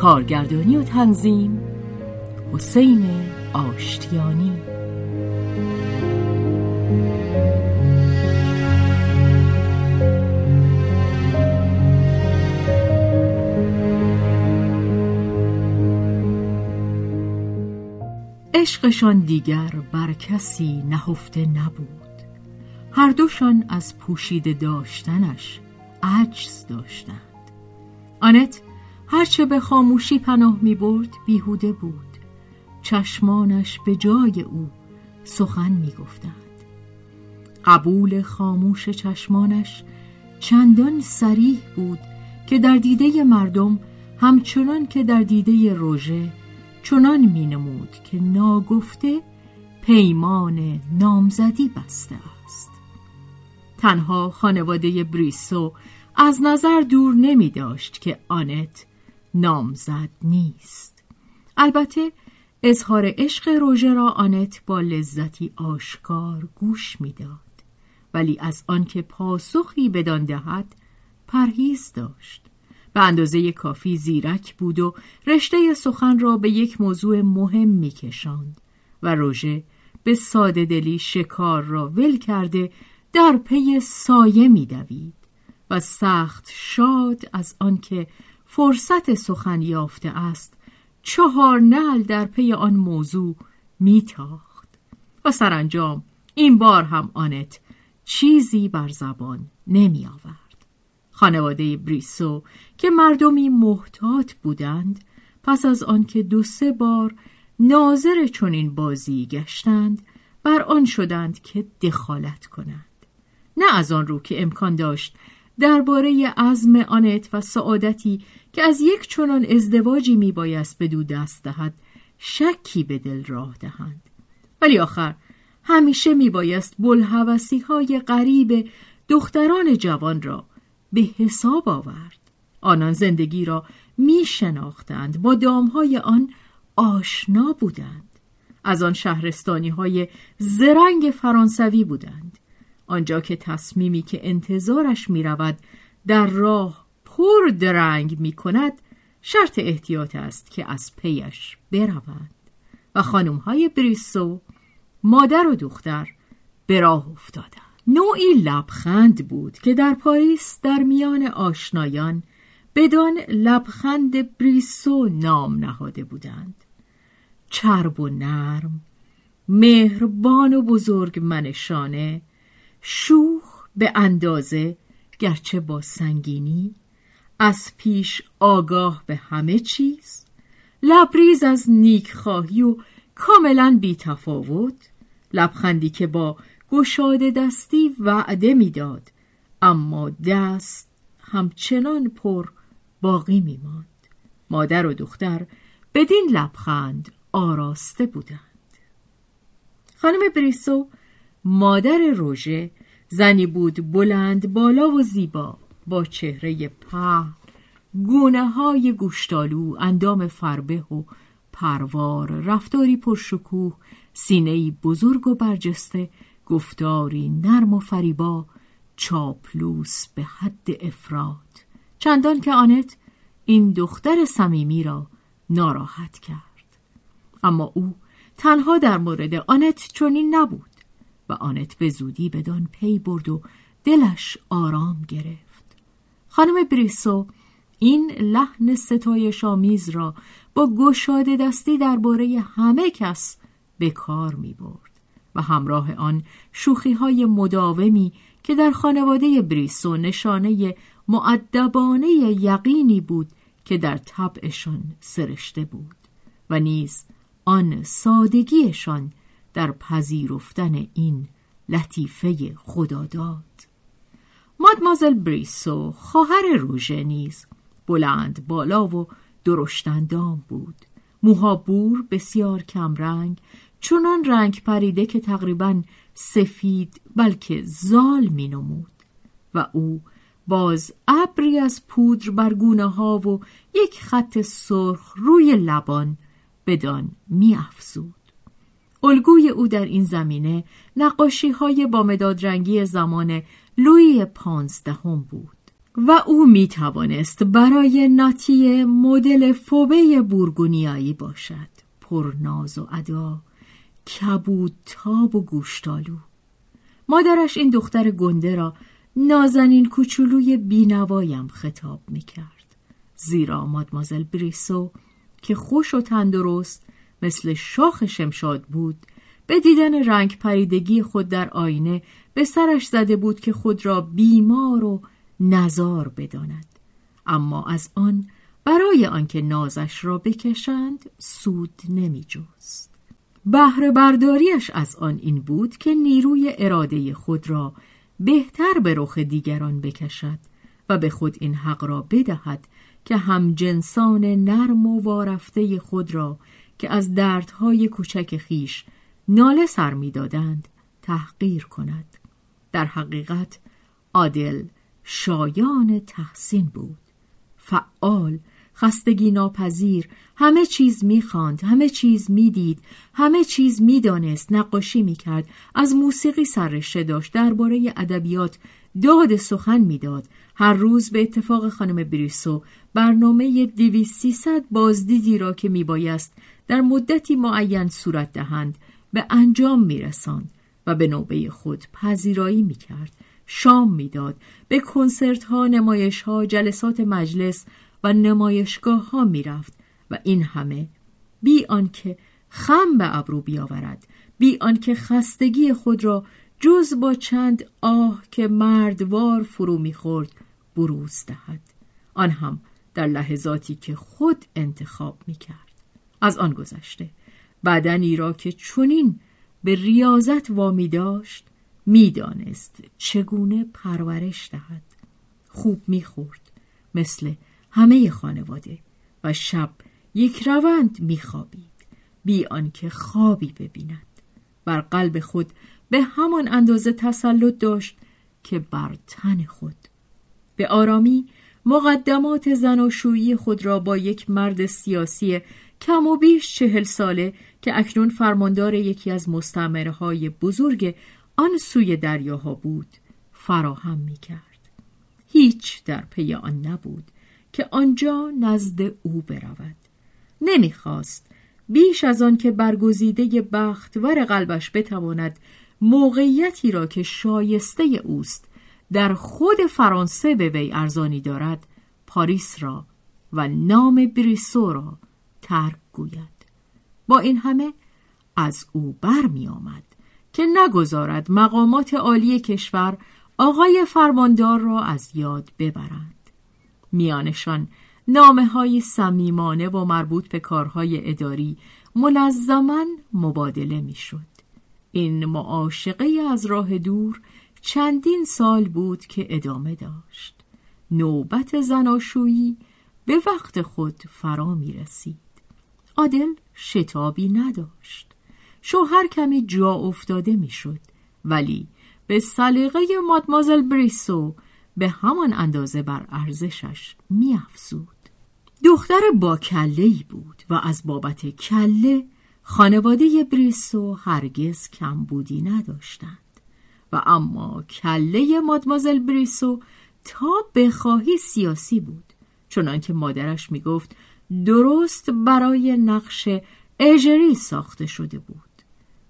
کارگردانی و تنظیم. حسین آشتیانی. عشقشان دیگر بر کسی نهفته نبود. هر دوشان از پوشیده داشتنش عجز داشتند. آنت هرچه به خاموشی پناه می برد بیهوده بود. چشمانش به جای او سخن می گفتند قبول خاموش چشمانش چندان سریح بود که در دیده مردم همچنان که در دیده روژه چنان می نمود که ناگفته پیمان نامزدی بسته است. تنها خانواده بریسو از نظر دور نمی داشت که آنت نامزد نیست. البته اظهار عشق روژه را آنت با لذتی آشکار گوش می‌داد. ولی از آنکه پاسخی بدان دهد پرهیز داشت. به اندازه کافی زیرک بود و رشته سخن را به یک موضوع مهم میکشاند و روژه به ساده دلی شکار را ول کرده در پی سایه میدوید و سخت شاد از آنکه فرصت سخن یافته است. چهار نعل در پی آن موضوع میتاخت. و سرانجام این بار هم آنت چیزی بر زبان نمی آورد. خانواده بریسو که مردمی محتاط بودند پس از آنکه دو سه بار ناظر چنین بازی گشتند بر آن شدند که دخالت کنند. نه از آن رو که امکان داشت درباره عزم آنت و سعادتی که از یک چنان ازدواجی میبایست به دو دست دهد شکی به دل راه دهند. ولی آخر همیشه میبایست بلحوثی های غریب دختران جوان را به حساب آورد. آنان زندگی را می شناختند با دامهای آن آشنا بودند. از آن شهرستانی های زرنگ فرانسوی بودند. آنجا که تصمیمی که انتظارش می رود در راه پر درنگ می کند شرط احتیاط است که از پیش بروند و خانم های بریسو مادر و دختر به راه افتادند. نوعی لبخند بود که در پاریس در میان آشنایان بدان لبخند بریسو نام نهاده بودند. چرب و نرم مهربان و بزرگ منشانه شوخ به اندازه گرچه با سنگینی از پیش آگاه به همه چیز لبریز از نیکخواهی و کاملا بی تفاوت لبخندی که با گشاده دستی وعده می‌داد اما دست همچنان پر باقی میماند. مادر و دختر بدین لبخند آراسته بودند. خانم بریسو مادر روژه زنی بود بلند بالا و زیبا با چهره په گونه های گوشتالو اندام فربه و پروار رفتاری پرشکوه سینه بزرگ و برجسته گفتاری نرم و فریبا چاپلوس به حد افراد چندان که آنت این دختر صمیمی را ناراحت کرد. اما او تنها در مورد آنت چنین نبود. و آنت به زودی بدان پی برد و دلش آرام گرفت. خانم بریسو این لحن ستای شامیز را با گشاده دستی درباره همه کس به کار می برد و همراه آن شوخی های مداومی که در خانواده بریسو نشانه معدبانه یقینی بود که در طبعشان سرشته بود و نیز آن سادگیشان در پذیرفتن این لطیفه خداداد. مادمازل بریسو خواهر روژه نیز بلند بالا و درشتندام بود. موها بور بسیار کمرنگ چونان رنگ پریده که تقریبا سفید بلکه زال می نمود و او باز ابری از پودر بر گونه ها و یک خط سرخ روی لبان بدان می افزود. الگوی او در این زمینه نقاشی های با مدادرنگی زمان لوی پانزدهم بود و او می توانست برای ناتی مدل فوبه بورگونیایی باشد. پرناز و ادا کبود تاب و گوشتالو. مادرش این دختر گنده را نازنین کوچولوی بینوایم خطاب می کرد زیرا مادمازل بریسو که خوش و تندرست مثل شاخ شمشاد بود به دیدن رنگ پریدگی خود در آینه به سرش زده بود که خود را بیمار و نزار بداند اما از آن برای آنکه نازش را بکشند سود نمی جست. بهره برداریش از آن این بود که نیروی اراده خود را بهتر به رخ دیگران بکشد و به خود این حق را بدهد که هم جنسان نرم و وارفته خود را که از دردهای کوچک خیش ناله سر می‌دادند تحقیر کند. در حقیقت عادل شایان تحسین بود. فعال خستگی ناپذیر. همه چیز می‌خواند همه چیز می‌دید همه چیز می‌دانست نقاشی می‌کرد. از موسیقی سررشته داشت. درباره ادبیات داد سخن می‌داد. هر روز به اتفاق خانم بریسو برنامه سیصد بازدیدی را که میبایست در مدتی معین صورت دهند به انجام میرساند و به نوبه خود پذیرایی می‌کرد. شام می‌داد. به کنسرت ها نمایش ها جلسات مجلس و نمایشگاه ها می‌رفت و این همه بی آنکه خم به ابرو بیاورد بی آنکه خستگی خود را جز با چند آه که مردوار فرو می‌خورد بروز دهد. آن هم در لحظاتی که خود انتخاب می‌کرد. از آن گذشته بدنی را که چنین به ریاضت وامی داشت می‌دانست چگونه پرورش دهد. خوب می‌خورد مثل همه خانواده و شب یک روند میخوابید بی آنکه خوابی ببیند. بر قلب خود به همان اندازه تسلط داشت که بر تن خود. به آرامی مقدمات زناشویی خود را با یک مرد سیاسی کم و بیش چهل ساله که اکنون فرماندار یکی از مستعمره های بزرگ آن سوی دریاها بود فراهم می کرد. هیچ در پی آن نبود. که آنجا نزد او برود. نمی‌خواست بیش از آن که برگزیده بختور قلبش بتواند موقعیتی را که شایسته اوست در خود فرانسه به وی ارزانی دارد پاریس را و نام بریسو را ترک گوید. با این همه از او برمی آمد که نگذارد مقامات عالی کشور آقای فرماندار را از یاد ببرند. میانشان نامه های سمیمانه و مربوط به کارهای اداری ملزما مبادله می‌شد. این معاشقه از راه دور چندین سال بود که ادامه داشت. نوبت زناشویی به وقت خود فرا می رسید. عادل شتابی نداشت. شوهر کمی جا افتاده می‌شد ولی به سلیقه مادمازل بریسو به همان اندازه بر ارزشش میافزود. دختر با کله بود و از بابت کله خانواده بریسو هرگز کمبودی نداشتند. و اما کله مادمازل بریسو تا بخواهی سیاسی بود چنانکه مادرش می‌گفت درست برای نقش اژری ساخته شده بود.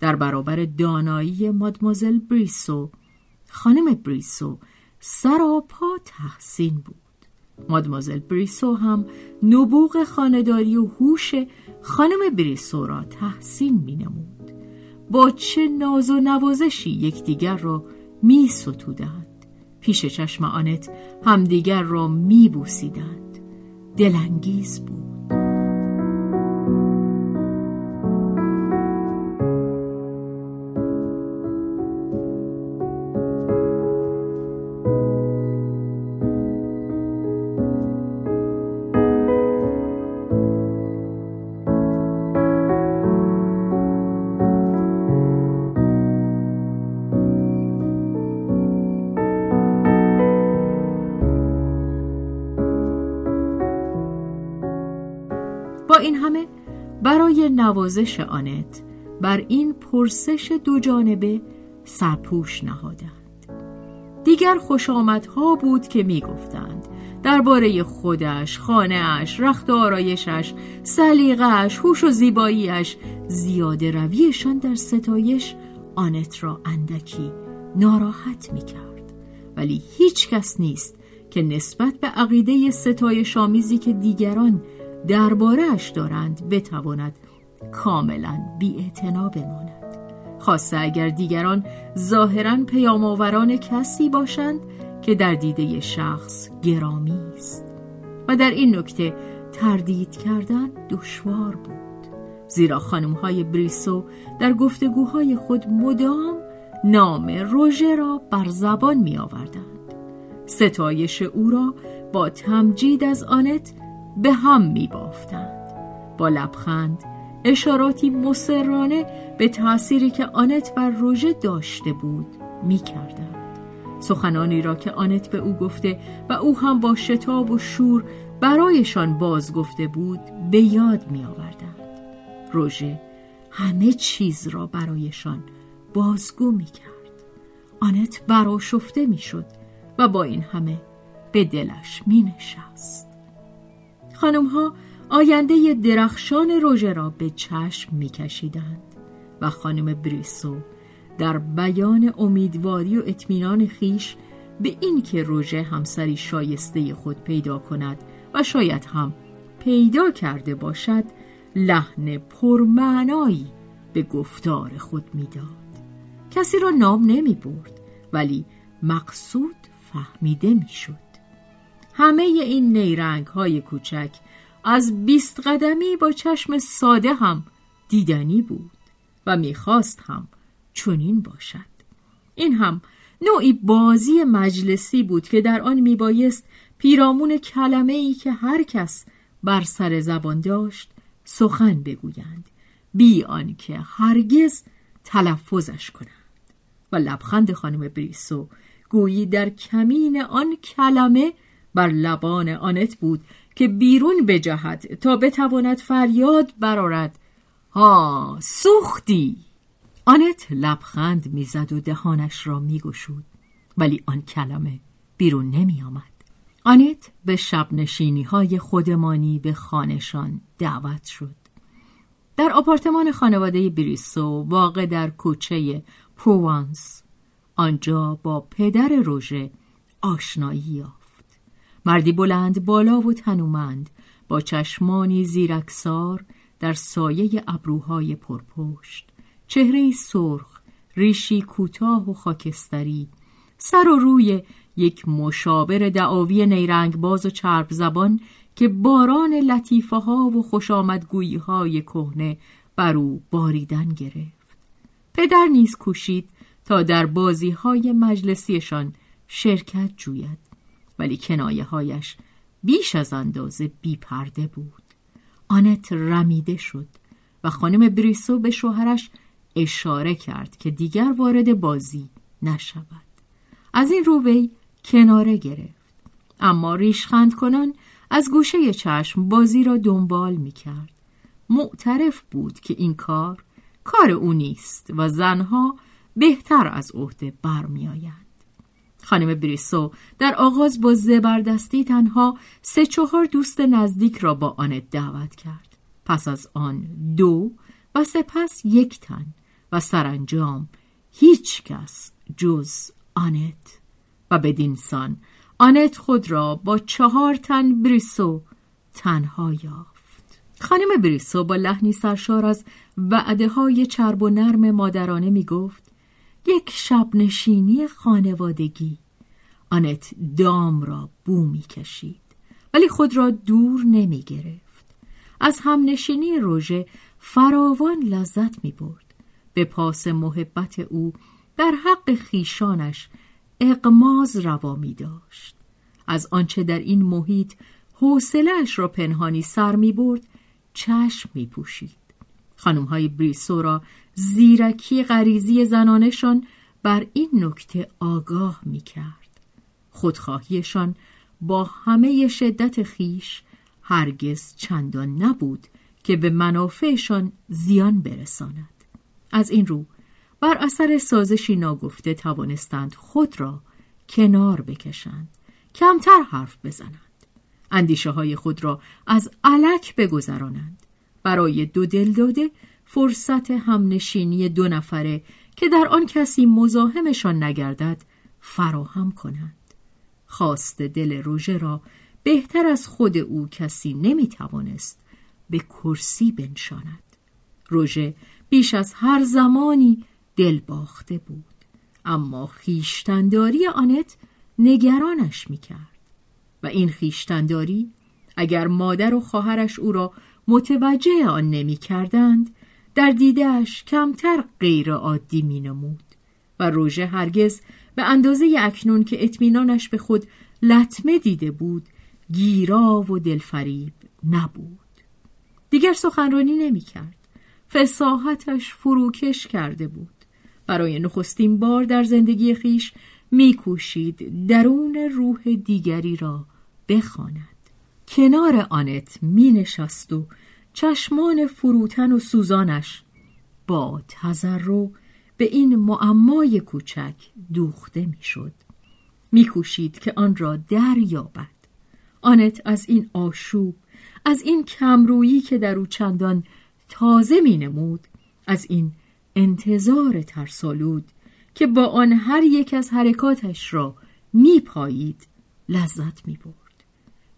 در برابر دانایی مادمازل بریسو خانم بریسو سراپا تحسین بود مادمازل بریسو هم نبوغ خانداری و هوش خانم بریسو را تحسین می نمود. با چه ناز و نوازشی یکدیگر را می ستودند. پیش چشم آنت همدیگر را می بوسیدند. دلانگیز بود. برای نوازش آنت بر این پرسش دو جانبه سرپوش نهادند. دیگر خوشامدها بود که می‌گفتند درباره خودش، خانهاش، رخت و آرایشش، سلیقهاش، هوش و زیباییش زیاده رویشان در ستایش آنت را اندکی ناراحت می‌کرد. ولی هیچ کس نیست که نسبت به عقیده ستایش آمیزی که دیگران دربارهش دارند بتواند کاملا بی بماند. خاصه اگر دیگران ظاهرا پیامآوران کسی باشند که در دیده شخص گرامی است. و در این نکته تردید کردن دشوار بود. زیرا خانم های بریسو در گفتگوهای خود مدام نام روژه را بر زبان می آوردند ستایش او را با تمجید از آنت به هم می بافتند. با لبخند اشاراتی مسررانه به تأثیری که آنت بر روژه داشته بود می کردند. سخنانی را که آنت به او گفته و او هم با شتاب و شور برایشان باز گفته بود به یاد می آوردند. روژه همه چیز را برایشان بازگو می کرد. آنت براشفته می شد و با این همه به دلش می نشست. خانم ها آینده درخشان روژه را به چشم میکشیدند و خانم بریسو در بیان امیدواری و اطمینان خیش به اینکه روژه همسری شایسته خود پیدا کند و شاید هم پیدا کرده باشد لحن پرمعنایی به گفتار خود می‌داد. کسی را نام نمی برد ولی مقصود فهمیده می‌شد. همه این نیرنگ های کوچک از بیست قدمی با چشم ساده هم دیدنی بود و می‌خواست هم چنین باشد. این هم نوعی بازی مجلسی بود که در آن میبایست پیرامون کلمه ای که هر کس بر سر زبان داشت سخن بگویند بی آنکه هرگز تلفظش کنند. و لبخند خانم بریسو گویی در کمین آن کلمه بر لبان آنت بود که بیرون بجهد تا بتواند فریاد برارد ها سوختی آنت لبخند می‌زد و دهانش را میگشود ولی آن کلمه بیرون نمی آمد. آنت به شب نشینی های خودمانی به خانشان دعوت شد. در آپارتمان خانواده بریسو واقع در کوچه پروانس آنجا با پدر روژه آشنایی یافت. مردی بلند بالا و تنومند با چشمانی زیرکسار در سایه ابروهای پرپشت. چهره سرخ ریشی کوتاه و خاکستری. سر و روی یک مشابر دعاوی نیرنگ باز و چرب زبان که باران لطیفه ها و خوش آمدگویی های کهنه بر او باریدن گرفت. پدر نیز کوشید تا در بازی های مجلسیشان شرکت جوید. ولی کنایه هایش بیش از اندازه بی پرده بود. آنت رمیده شد و خانم بریسو به شوهرش اشاره کرد که دیگر وارد بازی نشود. از این رو وی کناره گرفت. اما ریشخند کنان از گوشه چشم بازی را دنبال می کرد معترف بود که این کار کار او نیست و زنها بهتر از عهده برمیآیند. خانم بریسو در آغاز با زبردستی تنها سه چهار دوست نزدیک را با آنت دعوت کرد. پس از آن دو و سپس یک تن و سرانجام هیچ کس جز آنت و بدین سان آنت خود را با چهار تن بریسو تنها یافت خانم بریسو با لحنی سرشار از وعده های چرب و نرم مادرانه می گفت یک شب نشینی خانوادگی. آنت دام را بو می کشید ولی خود را دور نمی گرفت از همنشینی روژه فراوان لذت می برد به پاس محبت او در حق خیشانش اقماز روا می داشت از آنچه در این محیط حوصلهاش را پنهانی سر می برد چشم می پوشید خانم های بریسو را زیرکی غریزی زنانشان بر این نکته آگاه می کرد خودخواهیشان با همه شدت خیش هرگز چندان نبود که به منافعشان زیان برساند. از این رو بر اثر سازشی ناگفته توانستند خود را کنار بکشند کمتر حرف بزنند. اندیشه های خود را از علک بگذرانند. برای دو دل داده فرصت همنشینی دو نفره که در آن کسی مزاحمشان نگردد فراهم کنند. خواست دل روژه را بهتر از خود او کسی نمی‌توانست به کرسی بنشاند. روژه بیش از هر زمانی دل باخته بود اما خیشتنداری آنت نگرانش می‌کرد. و این خیشتنداری اگر مادر و خواهرش او را متوجه آن نمی کردند در دیدهش کمتر غیر عادی می نمود و روژه هرگز به اندازه اکنون که اطمینانش به خود لطمه دیده بود گیرا و دلفریب نبود. دیگر سخنرانی نمی کرد فساحتش فروکش کرده بود. برای نخستین بار در زندگی خیش میکوشید درون روح دیگری را بخواند. کنار آنت می نشست و چشمان فروتن و سوزانش با تذرو به این معمای کوچک دوخته می‌شد. میکوشید که آن را دریابد. آنت از این آشوب از این کمرویی که در او چندان تازه می نمود از این انتظار ترسالود که با آن هر یک از حرکاتش را می پایید لذت می برد.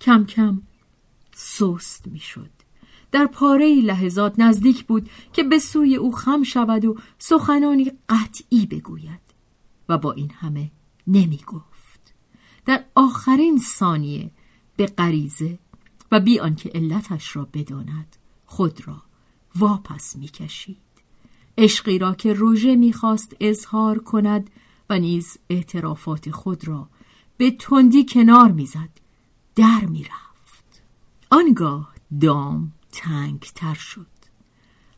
کم کم سست می شد. در پاره لحظات نزدیک بود که به سوی او خم شود و سخنانی قطعی بگوید و با این همه نمی گفت. در آخرین ثانیه به غریزه و بی آنکه علتش را بداند خود را واپس می‌کشید عشقی را که روژه می‌خواست اظهار کند و نیز اعترافات خود را به تندی کنار می‌زد در می‌رفت. آنگاه دام تنگ تر شد.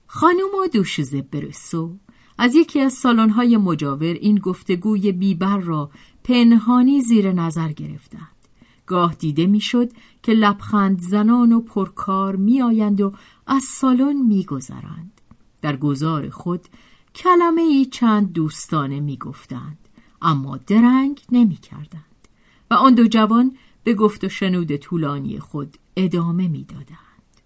خانم و دوشیزه برسو از یکی از سالن‌های مجاور این گفتگوی بیبر را پنهانی زیر نظر گرفتند. گاه دیده می‌شد که لبخند زنان و پرکار میآیند و از سالن میگذرند. در گذار خود کلمه ای چند دوستانه می‌گفتند اما درنگ نمی‌کردند و آن دو جوان به گفت و شنود طولانی خود ادامه می‌دادند.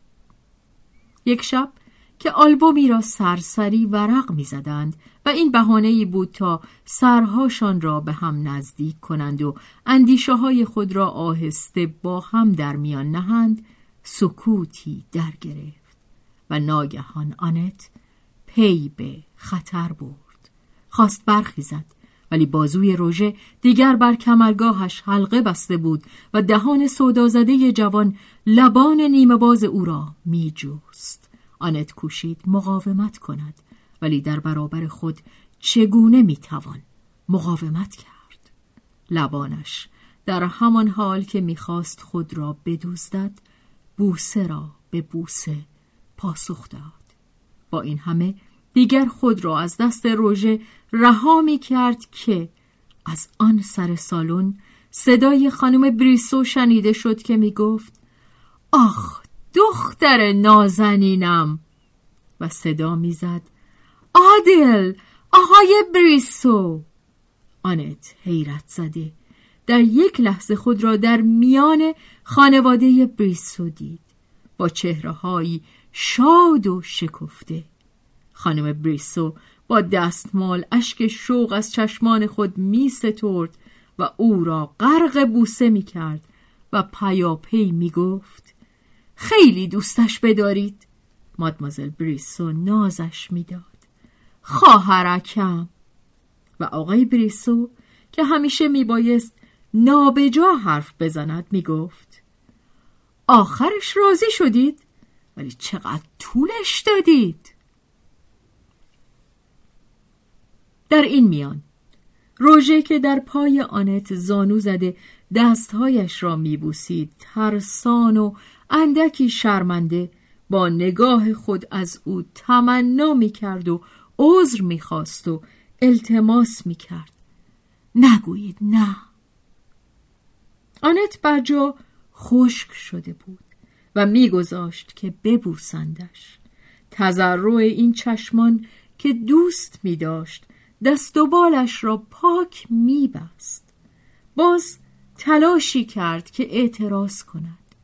یک شب که آلبومی را سرسری ورق می‌زدند و این بهانه بود تا سرهاشان را به هم نزدیک کنند و اندیشه های خود را آهسته با هم در میان نهند سکوتی در گرفت و ناگهان آنت پی به خطر برد. خواست برخیزد ولی بازوی روژه دیگر بر کمرگاهش حلقه بسته بود و دهان سودازده جوان لبان نیمه باز او را می جوست. آنت کوشید مقاومت کند ولی در برابر خود چگونه می‌توان مقاومت کرد لبانش در همان حال که می‌خواست خود را بدوزدد بوسه را به بوسه پاسخ داد با این همه دیگر خود را از دست روژه رها می کرد که از آن سر سالن صدای خانم بریسو شنیده شد که می گفت آخ دختر نازنینم. و صدا می‌زد عادل آقای بریسو. آنت حیرت زده در یک لحظه خود را در میان خانواده بریسو دید با چهره شاد و شکفته. خانم بریسو با دستمال اشک شوق از چشمان خود می سترد و او را غرق بوسه می کرد و پیاپی می گفت خیلی دوستش بدارید. مادمازل بریسو نازش می‌داد خواهرکم. و آقای بریسو که همیشه میبایست نابجا حرف بزند می‌گفت آخرش راضی شدید ولی چقدر طولش دادید. در این میان. روژه که در پای آنت زانو زده دستهایش را میبوسید. ترسان و اندکی شرمنده با نگاه خود از او تمنا می‌کرد و عذر می‌خواست و التماس می‌کرد. نگویید نه. آنت بر جا خشک شده بود و میگذاشت که ببوسندش. تذرع این چشمان که دوست می داشت دست و بالش را پاک میبست. باز تلاشی کرد که اعتراض کند.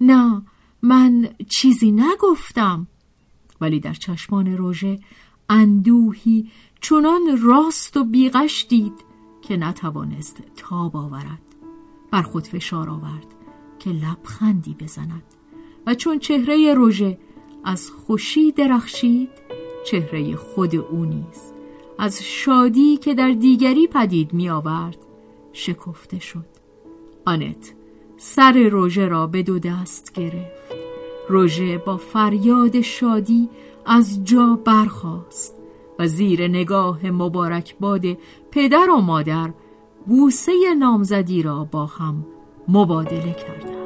نه من چیزی نگفتم. ولی در چشمان روژه اندوهی چنان راست و بیغش دید که نتوانست تاب آورد. بر خود فشار آورد که لبخندی بزند. و چون چهره روژه از خوشی درخشید چهره خود او نیز از شادی که در دیگری پدید می آورد شکفته شد آنت سر روژه را به دو دست گرفت روژه با فریاد شادی از جا برخاست و زیر نگاه مبارک باد پدر و مادر بوسه نامزدی را با هم مبادله کردند.